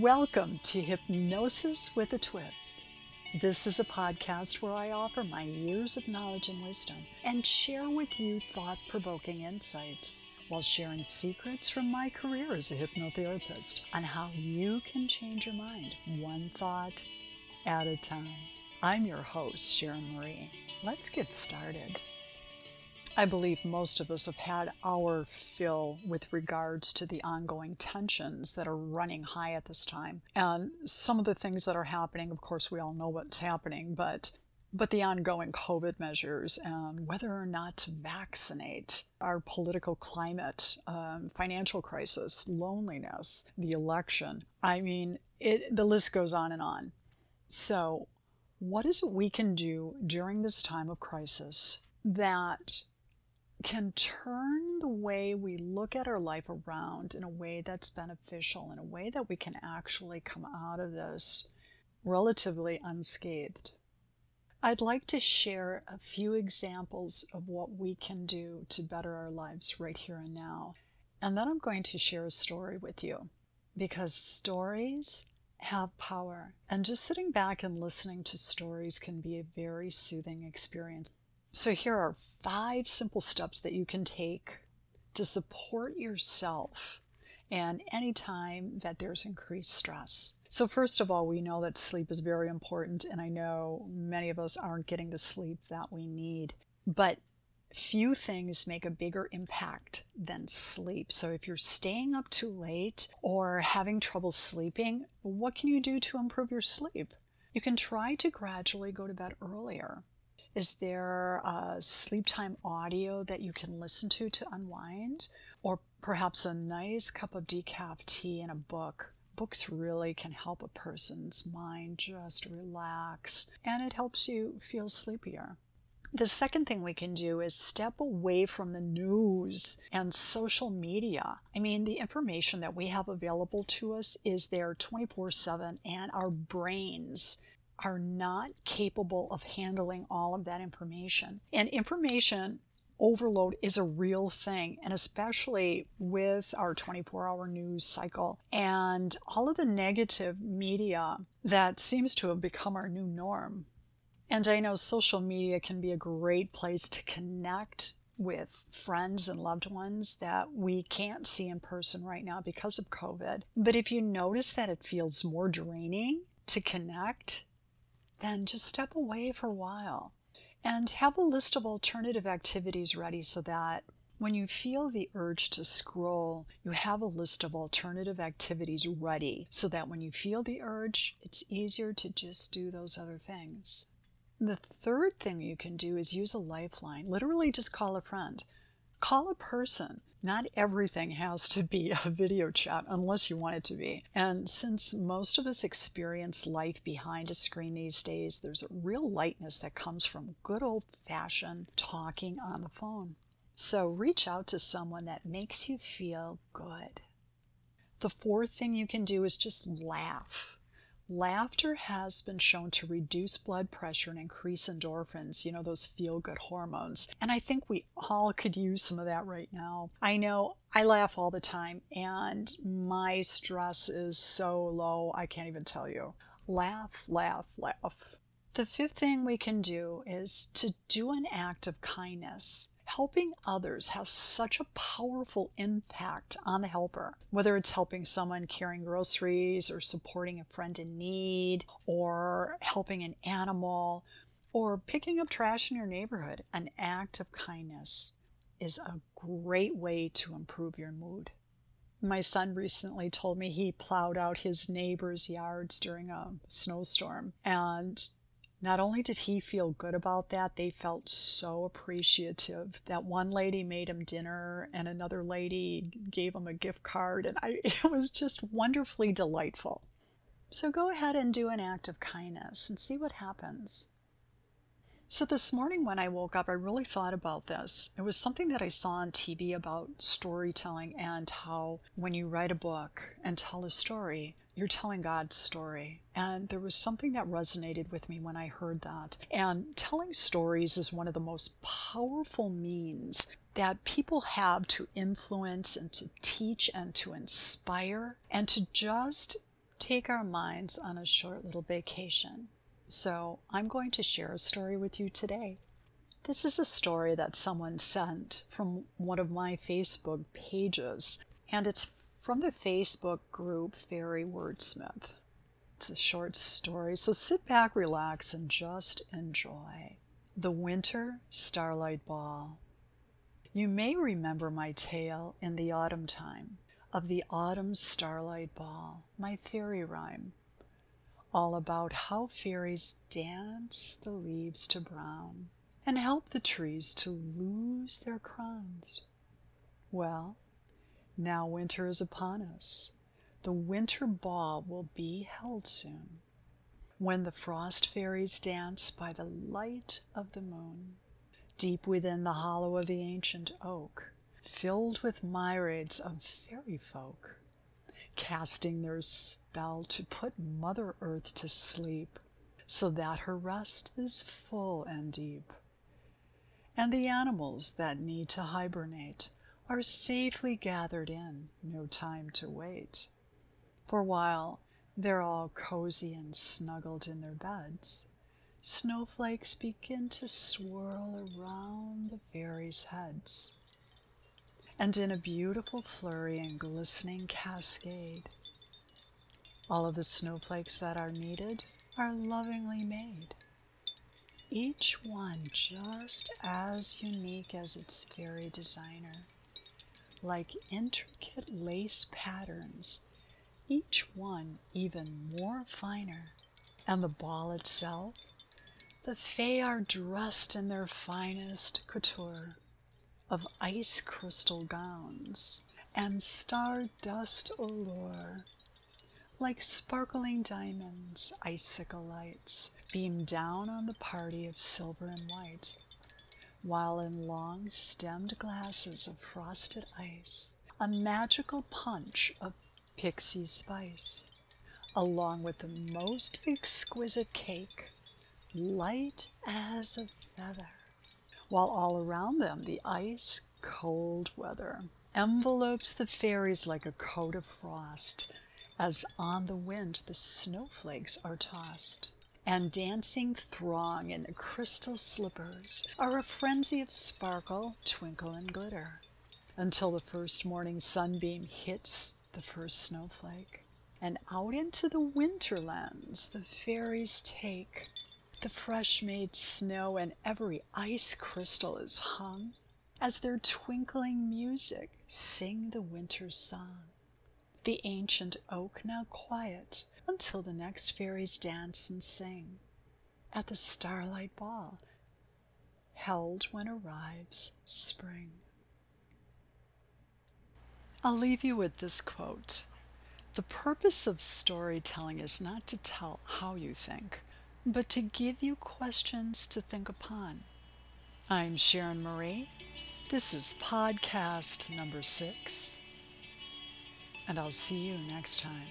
Welcome to Hypnosis with a Twist. This is a podcast where I offer my years of knowledge and wisdom and share with you thought provoking insights while sharing secrets from my career as a hypnotherapist on how you can change your mind one thought at a time. I'm your host, Sharon Marie. Let's get started. I believe most of us have had our fill with regards to the ongoing tensions that are running high at this time. And some of the things that are happening, of course, we all know what's happening, but but the ongoing COVID measures and whether or not to vaccinate, our political climate, um, financial crisis, loneliness, the election. I mean, it, the list goes on and on. So, what is it we can do during this time of crisis that can turn the way we look at our life around in a way that's beneficial, in a way that we can actually come out of this relatively unscathed. I'd like to share a few examples of what we can do to better our lives right here and now. And then I'm going to share a story with you because stories have power. And just sitting back and listening to stories can be a very soothing experience. So, here are five simple steps that you can take to support yourself and anytime that there's increased stress. So, first of all, we know that sleep is very important, and I know many of us aren't getting the sleep that we need. But few things make a bigger impact than sleep. So, if you're staying up too late or having trouble sleeping, what can you do to improve your sleep? You can try to gradually go to bed earlier. Is there a sleep time audio that you can listen to to unwind? Or perhaps a nice cup of decaf tea and a book? Books really can help a person's mind just relax and it helps you feel sleepier. The second thing we can do is step away from the news and social media. I mean, the information that we have available to us is there 24 7, and our brains are not capable of handling all of that information. And information overload is a real thing, and especially with our 24 hour news cycle and all of the negative media that seems to have become our new norm. And I know social media can be a great place to connect with friends and loved ones that we can't see in person right now because of COVID. But if you notice that it feels more draining to connect, then just step away for a while and have a list of alternative activities ready so that when you feel the urge to scroll, you have a list of alternative activities ready so that when you feel the urge, it's easier to just do those other things. The third thing you can do is use a lifeline. Literally, just call a friend. Call a person not everything has to be a video chat unless you want it to be. And since most of us experience life behind a screen these days, there's a real lightness that comes from good old fashioned talking on the phone. So reach out to someone that makes you feel good. The fourth thing you can do is just laugh. Laughter has been shown to reduce blood pressure and increase endorphins, you know, those feel good hormones. And I think we all could use some of that right now. I know I laugh all the time, and my stress is so low, I can't even tell you. Laugh, laugh, laugh. The fifth thing we can do is to do an act of kindness. Helping others has such a powerful impact on the helper, whether it's helping someone carrying groceries or supporting a friend in need or helping an animal or picking up trash in your neighborhood. An act of kindness is a great way to improve your mood. My son recently told me he plowed out his neighbor's yards during a snowstorm and not only did he feel good about that, they felt so appreciative. That one lady made him dinner and another lady gave him a gift card, and I, it was just wonderfully delightful. So go ahead and do an act of kindness and see what happens. So this morning when I woke up, I really thought about this. It was something that I saw on TV about storytelling and how when you write a book and tell a story, you're telling God's story. And there was something that resonated with me when I heard that. And telling stories is one of the most powerful means that people have to influence and to teach and to inspire and to just take our minds on a short little vacation. So I'm going to share a story with you today. This is a story that someone sent from one of my Facebook pages, and it's from the Facebook group Fairy Wordsmith. It's a short story, so sit back, relax, and just enjoy. The Winter Starlight Ball. You may remember my tale in the autumn time of the Autumn Starlight Ball, my fairy rhyme, all about how fairies dance the leaves to brown and help the trees to lose their crowns. Well, now winter is upon us. The winter ball will be held soon, when the frost fairies dance by the light of the moon, deep within the hollow of the ancient oak filled with myriads of fairy folk, casting their spell to put Mother Earth to sleep, so that her rest is full and deep. And the animals that need to hibernate are safely gathered in, no time to wait. For while they're all cozy and snuggled in their beds, snowflakes begin to swirl around the fairies' heads and in a beautiful flurry and glistening cascade. All of the snowflakes that are needed are lovingly made, each one just as unique as its fairy designer, like intricate lace patterns, each one even more finer. And the ball itself, the Fae are dressed in their finest couture of ice crystal gowns and star dust allure. Like sparkling diamonds, icicle lights beam down on the party of silver and white, while in long stemmed glasses of frosted ice, a magical punch of pixie spice, along with the most exquisite cake, light as a feather while all around them the ice cold weather envelopes the fairies like a coat of frost, as on the wind the snowflakes are tossed. And dancing throng in the crystal slippers are a frenzy of sparkle, twinkle, and glitter, until the first morning sunbeam hits the first snowflake. And out into the winter lands the fairies take the fresh made snow and every ice crystal is hung as their twinkling music sing the winter song. The ancient oak now quiet until the next fairies dance and sing at the starlight ball held when arrives spring. I'll leave you with this quote. The purpose of storytelling is not to tell how you think, but to give you questions to think upon. I'm Sharon Marie. This is podcast number six, and I'll see you next time.